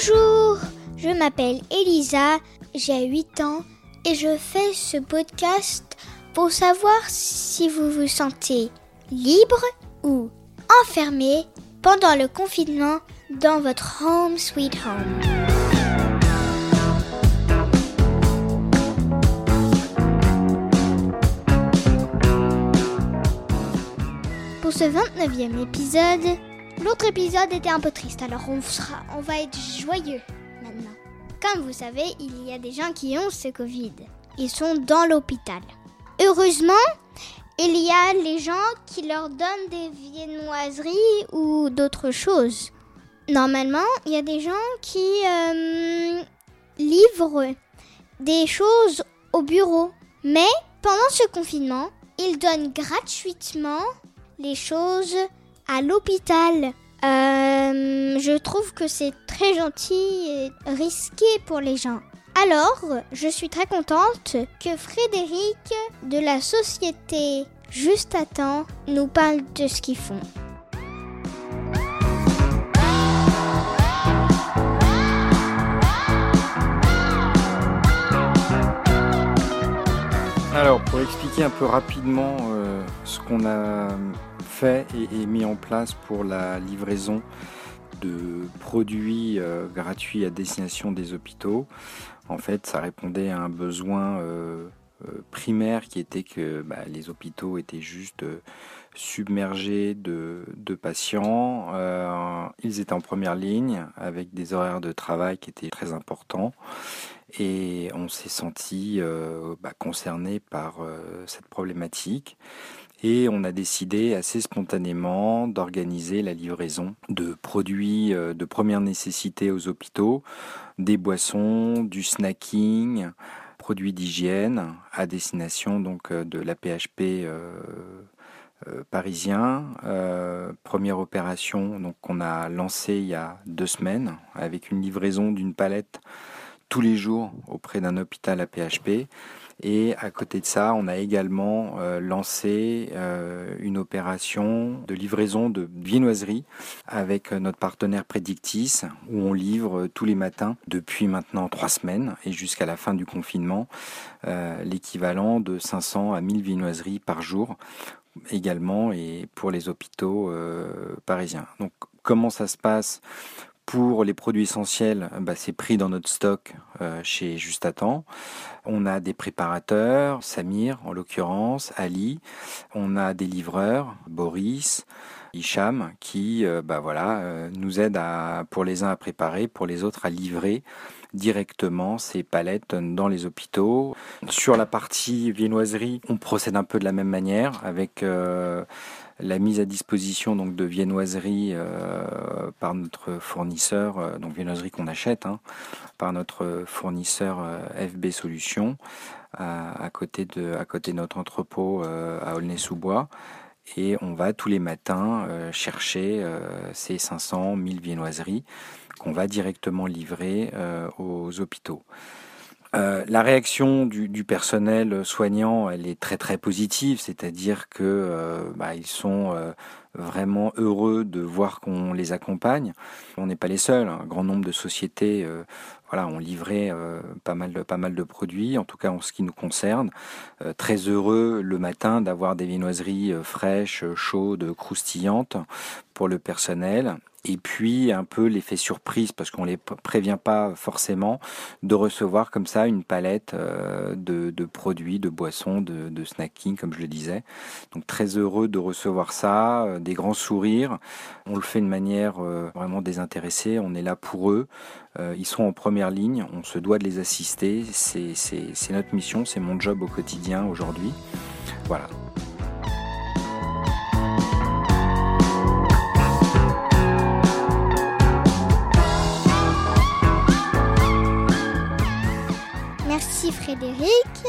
Bonjour, je m'appelle Elisa, j'ai 8 ans et je fais ce podcast pour savoir si vous vous sentez libre ou enfermé pendant le confinement dans votre home sweet home. Pour ce 29e épisode, l'autre épisode était un peu triste, alors on, sera, on va être joyeux maintenant. Comme vous savez, il y a des gens qui ont ce Covid. Ils sont dans l'hôpital. Heureusement, il y a les gens qui leur donnent des viennoiseries ou d'autres choses. Normalement, il y a des gens qui euh, livrent des choses au bureau. Mais pendant ce confinement, ils donnent gratuitement les choses à l'hôpital. Euh, je trouve que c'est très gentil et risqué pour les gens. Alors, je suis très contente que Frédéric de la société Juste à temps nous parle de ce qu'ils font. Alors, pour expliquer un peu rapidement euh, ce qu'on a et, mis en place pour la livraison de produits euh, gratuits à destination des hôpitaux, en fait, ça répondait à un besoin euh, euh, primaire qui était que bah, les hôpitaux étaient juste submergés de, patients. Ils étaient en première ligne avec des horaires de travail qui étaient très importants et on s'est senti bah, concerné par cette problématique. Et on a décidé assez spontanément d'organiser la livraison de produits de première nécessité aux hôpitaux, des boissons, du snacking, produits d'hygiène à destination donc euh, de la PHP euh, euh, parisien. première opération donc qu'on a lancée il y a deux semaines avec une livraison d'une palette tous les jours auprès d'un hôpital à PHP. Et à côté de ça, on a également euh, lancé euh, une opération de livraison de viennoiseries avec notre partenaire Predictis, où on livre tous les matins depuis maintenant trois semaines et jusqu'à la fin du confinement euh, l'équivalent de 500 à 1000 viennoiseries par jour également et pour les hôpitaux parisiens. Donc comment ça se passe? Pour les produits essentiels, bah, c'est pris dans notre stock euh, chez Juste à. On a des préparateurs, Samir en l'occurrence, Ali. On a des livreurs, Boris, Hicham, qui euh, bah, euh, nous aident pour les uns à préparer, pour les autres à livrer directement ces palettes dans les hôpitaux. Sur la partie viennoiserie, on procède un peu de la même manière avec la mise à disposition donc de viennoiseries euh, par notre fournisseur, euh, donc viennoiseries qu'on achète, hein, par notre fournisseur euh, FB Solutions, à, côté de, à côté de notre entrepôt à Aulnay-sous-Bois. Et on va tous les matins chercher ces 500, 1000 viennoiseries qu'on va directement livrer aux hôpitaux. Euh, la réaction du, personnel soignant, elle est très très positive, c'est-à-dire que euh, bah, ils sont euh, vraiment heureux de voir qu'on les accompagne. On n'est pas les seuls, un grand nombre de sociétés voilà, ont livré pas mal de pas mal de produits, en tout cas en ce qui nous concerne. très heureux le matin d'avoir des viennoiseries fraîches, chaudes, croustillantes pour le personnel et puis un peu l'effet surprise parce qu'on les prévient pas forcément de recevoir comme ça une palette euh, de, produits, de boissons, de, snacking comme je le disais. Donc très heureux de recevoir ça, euh, des grands sourires. On le fait de manière euh, vraiment désintéressée, on est là pour eux. ils sont en première ligne, on se doit de les assister. C'est notre mission, c'est mon job au quotidien aujourd'hui. Voilà. Frédéric.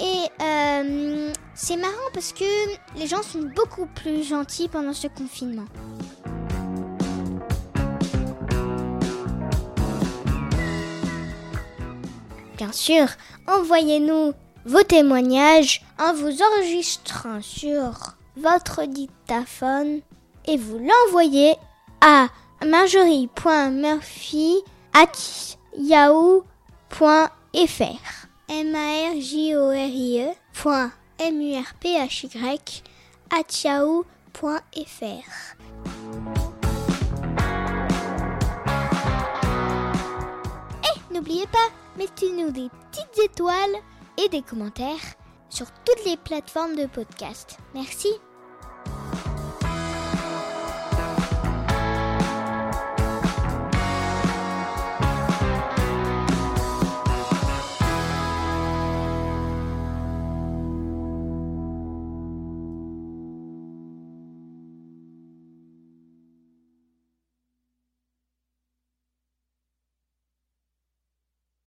Et euh, c'est marrant parce que les gens sont beaucoup plus gentils pendant ce confinement. Bien sûr, envoyez-nous vos témoignages en vous enregistrant sur votre dictaphone et vous l'envoyez à marjorie.murphy.com at yahoo.fr. M-A-R-J-O-R-I-E M-U-R-P-H-Y at yahoo.fr. Et n'oubliez pas, mettez-nous des petites étoiles et des commentaires sur toutes les plateformes de podcast. Merci.